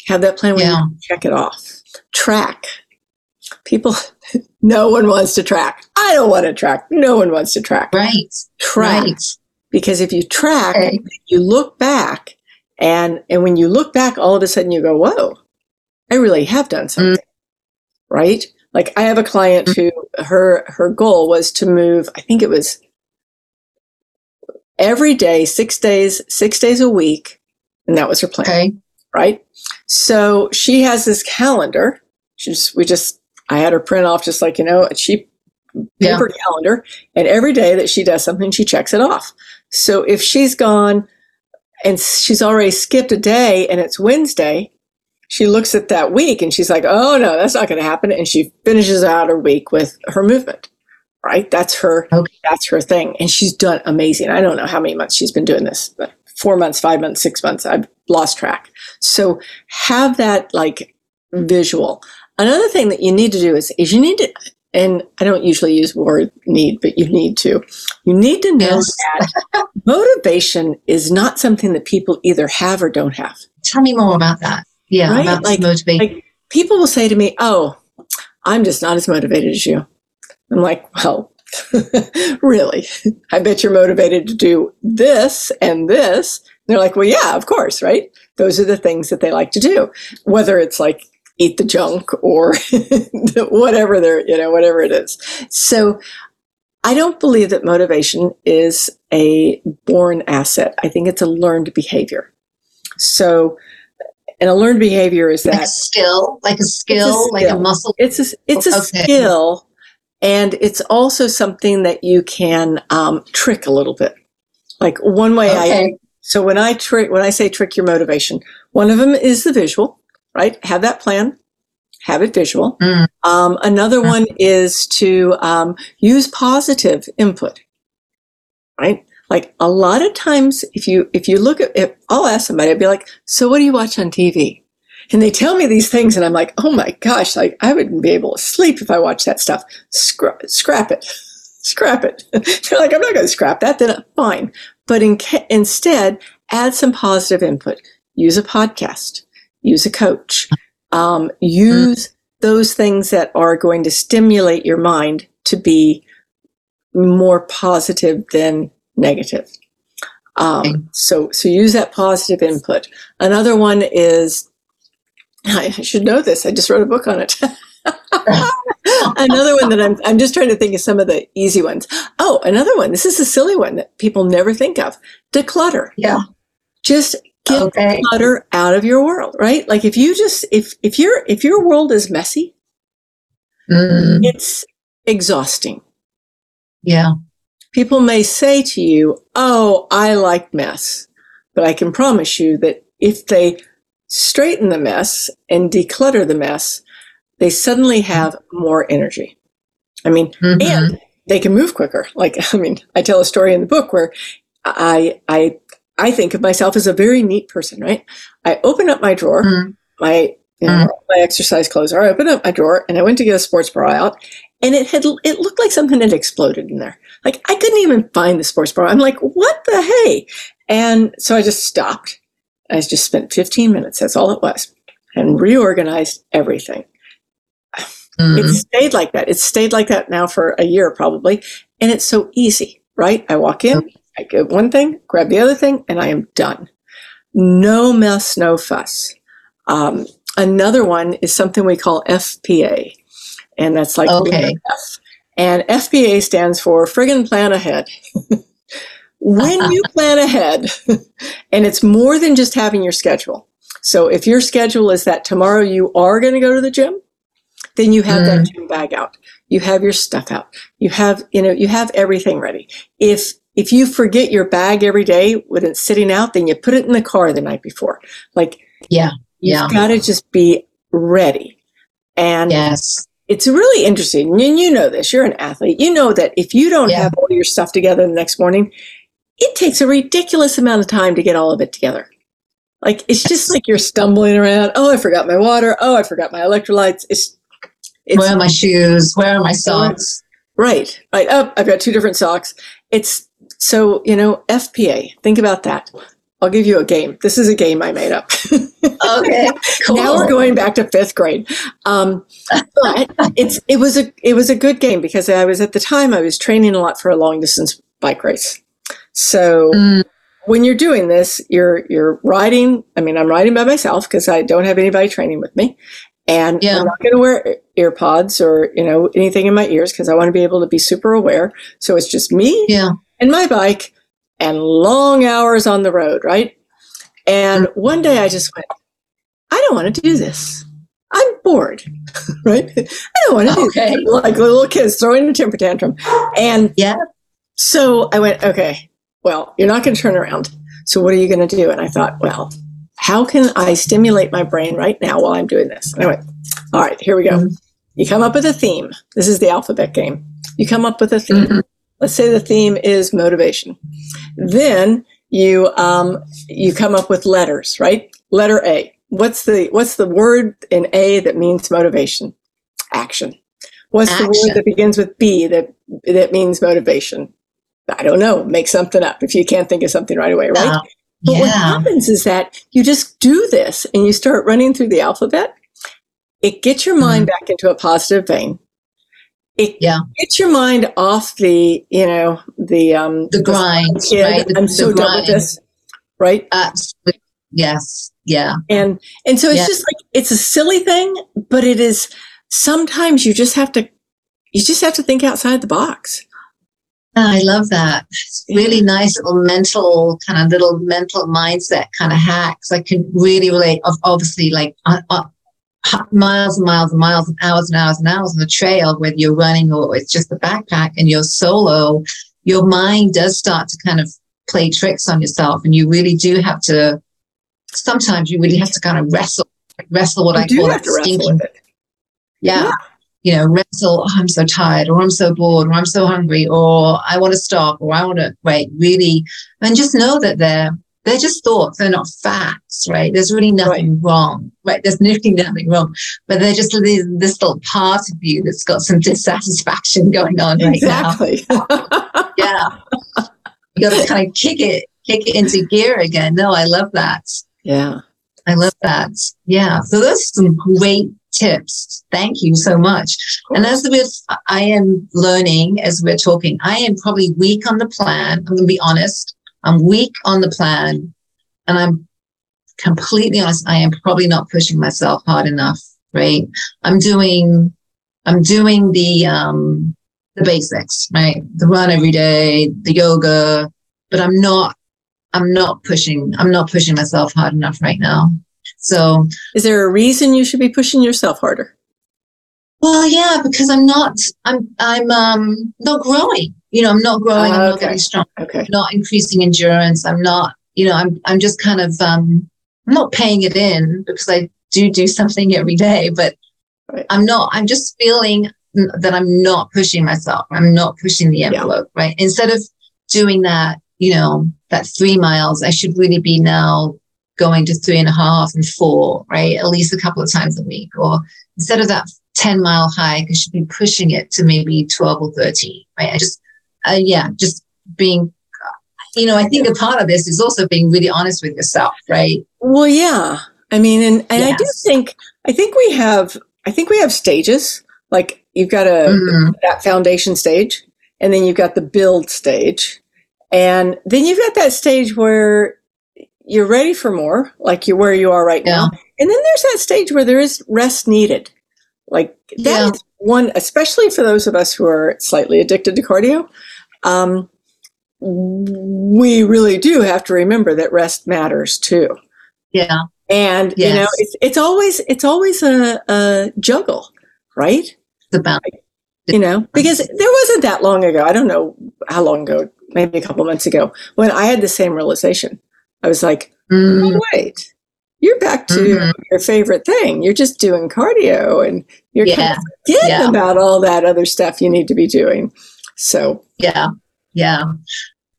Have that plan where you Yeah. can check it off. Track. People, no one wants to track. I don't want to track. No one wants to track. Right. Track Right. because if you track, you look back, and and when you look back, all of a sudden you go, "Whoa, I really have done something." Mm. Right? Like I have a client mm-hmm. who her her goal was to move. I think it was every day, six days, six days a week, and that was her plan Okay. right? So she has this calendar. She just, we just, I had her print off just like, you know, a cheap Yeah. paper calendar. And every day that she does something, she checks it off. So if she's gone and she's already skipped a day and it's Wednesday, she looks at that week and she's like, oh no, that's not going to happen. And she finishes out her week with her movement, right? That's her, Okay. that's her thing. And she's done amazing. I don't know how many months she's been doing this, but four months, five months, six months. I've lost track. So have that like visual. Another thing that you need to do is, is you need to, and I don't usually use word need, but you need to, you need to know Yes. that motivation is not something that people either have or don't have. Tell me more about that. Yeah. Right? About Like- motivation. like- People will say to me, Oh, I'm just not as motivated as you. I'm like, Well, really? I bet you're motivated to do this and this. And they're like, Well, yeah, of course, right? Those are the things that they like to do, whether it's like eat the junk or whatever they're, you know, whatever it is. So I don't believe that motivation is a born asset. I think it's a learned behavior. So, and a learned behavior is like that a skill, like a skill, like a muscle. it's a, it's a Okay. skill and it's also something that you can um, trick a little bit like one way i so when i trick when i say trick your motivation one of them is the visual right have that plan have it visual. Mm. Um, another one is to um, use positive input, right? Like a lot of times, if you if you look at, if I'll ask somebody, I'd be like, "So what do you watch on TV?" And they tell me these things, and I'm like, "Oh my gosh! Like I wouldn't be able to sleep if I watched that stuff. Scrap, scrap it, scrap it." They're like, "I'm not going to scrap that." Then fine, but in, instead, add some positive input. Use a podcast. Use a coach. Um, use those things that are going to stimulate your mind to be more positive than negative. Um, so, so use that positive input. Another one is, I should know this. I just wrote a book on it. another one that I'm, I'm just trying to think of some of the easy ones. Oh, another one. This is a silly one that people never think of. Declutter. Yeah. Just get okay. clutter out of your world, right? Like if you just, if, if your, if your world is messy, mm. it's exhausting. Yeah. People may say to you, Oh, I like mess. But I can promise you that if they straighten the mess and declutter the mess, they suddenly have more energy. I mean, mm-hmm. and they can move quicker. Like, I mean, I tell a story in the book where I, I, I think of myself as a very neat person, right? I open up my drawer, mm-hmm. my, you know, mm-hmm. my exercise clothes are. I opened up my drawer and I went to get a sports bra out and it had, it looked like something had exploded in there. Like I couldn't even find the sports bra. I'm like, what the hey? And so I just stopped. I just spent 15 minutes. That's all it was and reorganized everything. Mm-hmm. It stayed like that. It's stayed like that now for a year probably. And it's so easy, right? I walk in, I get one thing, grab the other thing, and I am done. No mess, no fuss. Um, another one is something we call FPA. And that's like okay. F. And FPA stands for friggin' plan ahead. when you plan ahead, and it's more than just having your schedule. So if your schedule is that tomorrow you are going to go to the gym, then you have mm. that gym bag out. You have your stuff out. You have, you know, you have everything ready. If if you forget your bag every day when it's sitting out, then you put it in the car the night before. Like, yeah, you've got to just be ready. And yes, it's really interesting. And you know this, you're an athlete. You know that if you don't yeah. have all your stuff together the next morning, it takes a ridiculous amount of time to get all of it together. Like it's just like you're stumbling around. Oh, I forgot my water. Oh, I forgot my electrolytes. It's, it's where are my shoes? Where are my socks? Right, right. Oh, I've got two different socks. It's so you know FPA. Think about that. I'll give you a game. This is a game I made up. okay, cool. now we're going back to fifth grade. Um, but it's it was a it was a good game because I was at the time I was training a lot for a long distance bike race. So mm. when you're doing this, you're you're riding. I mean, I'm riding by myself because I don't have anybody training with me, and yeah. I'm not going to wear earpods or you know anything in my ears because I want to be able to be super aware. So it's just me yeah. and my bike and long hours on the road, right? And one day I just went, I don't want to do this. I'm bored, right? I don't want to okay. do like little kids throwing a temper tantrum. And yeah. So I went, okay, well, you're not going to turn around. So what are you going to do? And I thought, well, how can I stimulate my brain right now while I'm doing this? And I went, all right, here we go. Mm-hmm. You come up with a theme. This is the alphabet game. You come up with a theme. Mm-hmm. Let's say the theme is motivation. Then you um, you come up with letters, right? Letter A. What's the what's the word in A that means motivation? Action. What's Action. the word that begins with B that that means motivation? I don't know. Make something up if you can't think of something right away, right? Uh, but what happens is that you just do this and you start running through the alphabet. It gets your mind mm-hmm. back into a positive vein it yeah. gets your mind off the, you know, the um the grind. right? I'm the, so the done with this. Right? Absolutely. Yes. Yeah. And and so it's yeah. just like it's a silly thing, but it is sometimes you just have to you just have to think outside the box. I love that. It's really nice little mental kind of little mental mindset kind of hacks. I can really relate. Obviously, like uh, uh, miles and miles and miles and hours and hours and hours on the trail, whether you're running or it's just a backpack and you're solo, your mind does start to kind of play tricks on yourself. And you really do have to, sometimes you really have to kind of wrestle, wrestle what you I call that stinking. Yeah. yeah. You know, wrestle, oh, I'm so tired, or I'm so bored, or I'm so hungry, or I want to stop, or I want to wait, really. And just know that they're they're just thoughts, they're not facts, right? There's really nothing right. wrong, right? There's really nothing wrong, but they're just this, this little part of you that's got some dissatisfaction going on right exactly. now. yeah. You got to kind of kick it, kick it into gear again. No, I love that. Yeah. I love that. Yeah. So those are some great tips. Thank you so much. And as with I am learning as we're talking, I am probably weak on the plan. I'm going to be honest. I'm weak on the plan and I'm completely honest. I am probably not pushing myself hard enough, right? I'm doing, I'm doing the, um, the basics, right? The run every day, the yoga, but I'm not, I'm not pushing, I'm not pushing myself hard enough right now. So is there a reason you should be pushing yourself harder? Well, yeah, because I'm not, I'm, I'm, um, not growing. You know, I'm not growing. Uh, I'm not getting strong. Okay. I'm not increasing endurance. I'm not, you know, I'm, I'm just kind of, um, I'm not paying it in because I do do something every day, but right. I'm not, I'm just feeling that I'm not pushing myself. I'm not pushing the envelope, yeah. right? Instead of doing that, you know, that three miles, I should really be now going to three and a half and four, right? At least a couple of times a week. Or instead of that 10 mile hike, I should be pushing it to maybe 12 or 13, right? I just, uh, yeah, just being, you know, I think a part of this is also being really honest with yourself, right? Well, yeah. I mean, and, and yes. I do think, I think we have, I think we have stages. Like you've got a, mm-hmm. that foundation stage, and then you've got the build stage. And then you've got that stage where you're ready for more, like you're where you are right yeah. now. And then there's that stage where there is rest needed. Like that yeah. is one, especially for those of us who are slightly addicted to cardio. Um, we really do have to remember that rest matters too. Yeah. And yes. you know, it's, it's always it's always a, a juggle, right? The balance. You know, because there wasn't that long ago. I don't know how long ago, maybe a couple months ago, when I had the same realization. I was like, mm. oh, wait, you're back to mm-hmm. your favorite thing. You're just doing cardio and you're yeah. kind of forgetting yeah. about all that other stuff you need to be doing. So, yeah, yeah.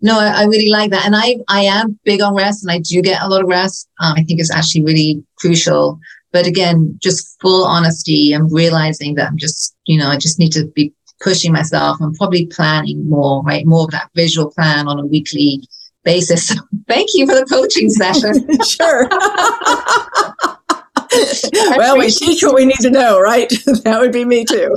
No, I, I, really like that. And I, I am big on rest and I do get a lot of rest. Um, I think it's actually really crucial. But again, just full honesty and realizing that I'm just, you know, I just need to be pushing myself and probably planning more, right? More of that visual plan on a weekly basis. Thank you for the coaching session. sure. well, we teach what we need to know, right? that would be me too.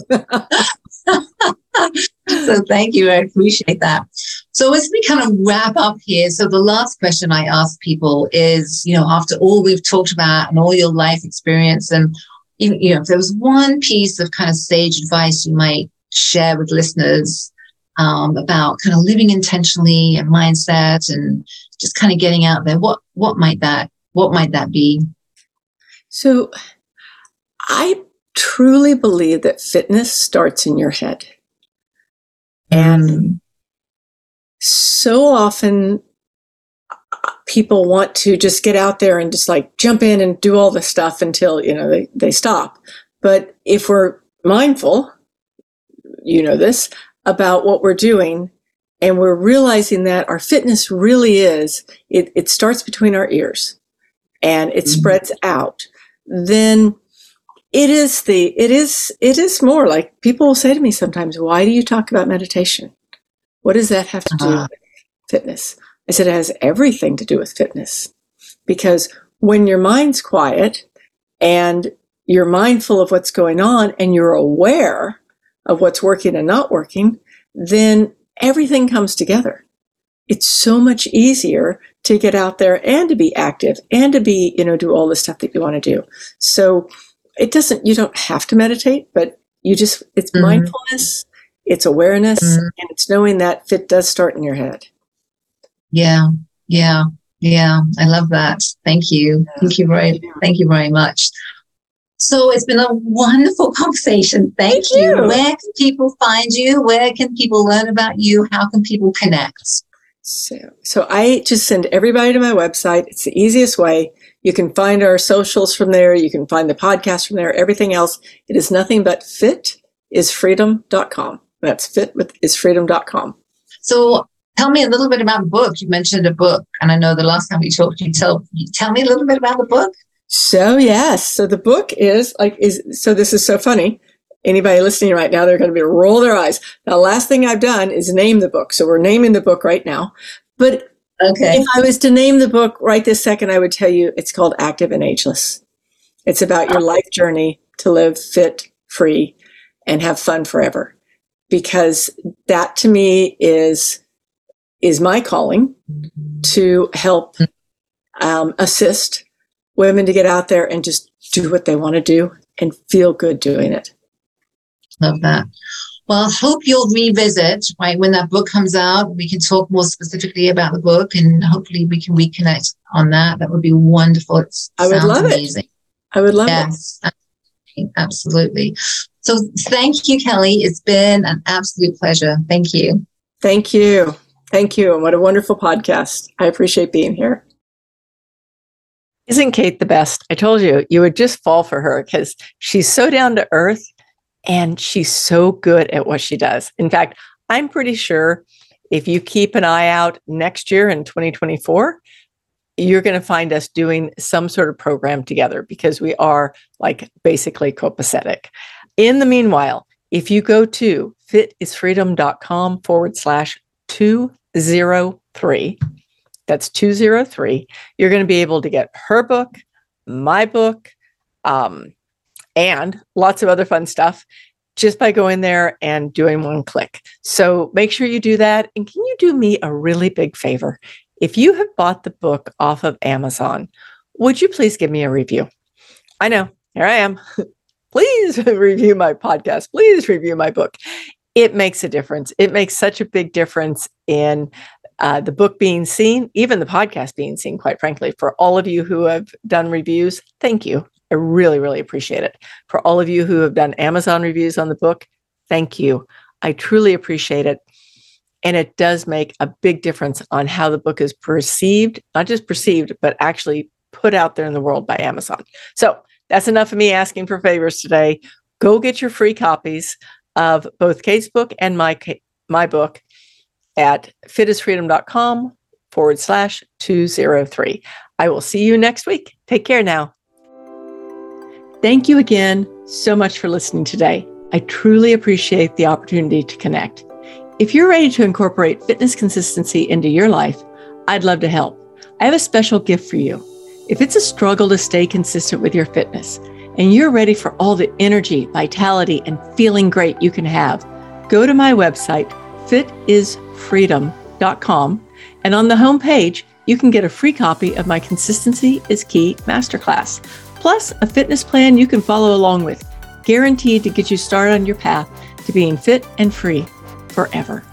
So thank you. I appreciate that. So as we kind of wrap up here, so the last question I ask people is, you know, after all we've talked about and all your life experience and you know, if there was one piece of kind of sage advice you might share with listeners um, about kind of living intentionally and mindset and just kind of getting out there. What what might that what might that be? So I truly believe that fitness starts in your head. And mm. so often people want to just get out there and just like jump in and do all the stuff until, you know, they, they stop. But if we're mindful, you know this, about what we're doing and we're realizing that our fitness really is it, it starts between our ears and it mm-hmm. spreads out then it is the it is it is more like people will say to me sometimes why do you talk about meditation what does that have to do uh-huh. with fitness i said it has everything to do with fitness because when your mind's quiet and you're mindful of what's going on and you're aware of what's working and not working, then everything comes together. It's so much easier to get out there and to be active and to be, you know, do all the stuff that you want to do. So it doesn't, you don't have to meditate, but you just, it's mm-hmm. mindfulness, it's awareness, mm-hmm. and it's knowing that fit does start in your head. Yeah. Yeah. Yeah. I love that. Thank you. Thank you very, thank you very much. So it's been a wonderful conversation. Thank, Thank you. you. Where can people find you? Where can people learn about you? How can people connect? So, so I just send everybody to my website. It's the easiest way. You can find our socials from there. You can find the podcast from there. Everything else. It is nothing but fitisfreedom.com. That's fitisfreedom.com. So tell me a little bit about the book. You mentioned a book, and I know the last time we talked, you tell you tell me a little bit about the book. So yes, so the book is like is so this is so funny. Anybody listening right now, they're going to be roll their eyes. The last thing I've done is name the book. So we're naming the book right now. But okay. if I was to name the book right this second, I would tell you it's called Active and Ageless. It's about your life journey to live fit, free, and have fun forever. Because that to me is is my calling to help um, assist women to get out there and just do what they want to do and feel good doing it. Love that. Well, I hope you'll revisit, right? When that book comes out, we can talk more specifically about the book and hopefully we can reconnect on that. That would be wonderful. It I would love amazing. it. I would love yes, it. Yes, absolutely. So thank you, Kelly. It's been an absolute pleasure. Thank you. Thank you. Thank you. And what a wonderful podcast. I appreciate being here. Isn't Kate the best? I told you, you would just fall for her because she's so down to earth and she's so good at what she does. In fact, I'm pretty sure if you keep an eye out next year in 2024, you're going to find us doing some sort of program together because we are like basically copacetic. In the meanwhile, if you go to fitisfreedom.com forward slash 203, that's 203, you're going to be able to get her book, my book, um, and lots of other fun stuff just by going there and doing one click. So make sure you do that. And can you do me a really big favor? If you have bought the book off of Amazon, would you please give me a review? I know, here I am. please review my podcast. Please review my book. It makes a difference. It makes such a big difference in uh, the book being seen, even the podcast being seen, quite frankly. For all of you who have done reviews, thank you. I really, really appreciate it. For all of you who have done Amazon reviews on the book, thank you. I truly appreciate it. And it does make a big difference on how the book is perceived, not just perceived, but actually put out there in the world by Amazon. So that's enough of me asking for favors today. Go get your free copies of both Kate's book and my, my book at fitisfreedom.com forward slash 203. I will see you next week. Take care now. Thank you again so much for listening today. I truly appreciate the opportunity to connect. If you're ready to incorporate fitness consistency into your life, I'd love to help. I have a special gift for you. If it's a struggle to stay consistent with your fitness and you're ready for all the energy, vitality, and feeling great you can have, go to my website, fitisfreedom.com, and on the homepage, you can get a free copy of my Consistency is Key Masterclass, plus a fitness plan you can follow along with, guaranteed to get you started on your path to being fit and free forever.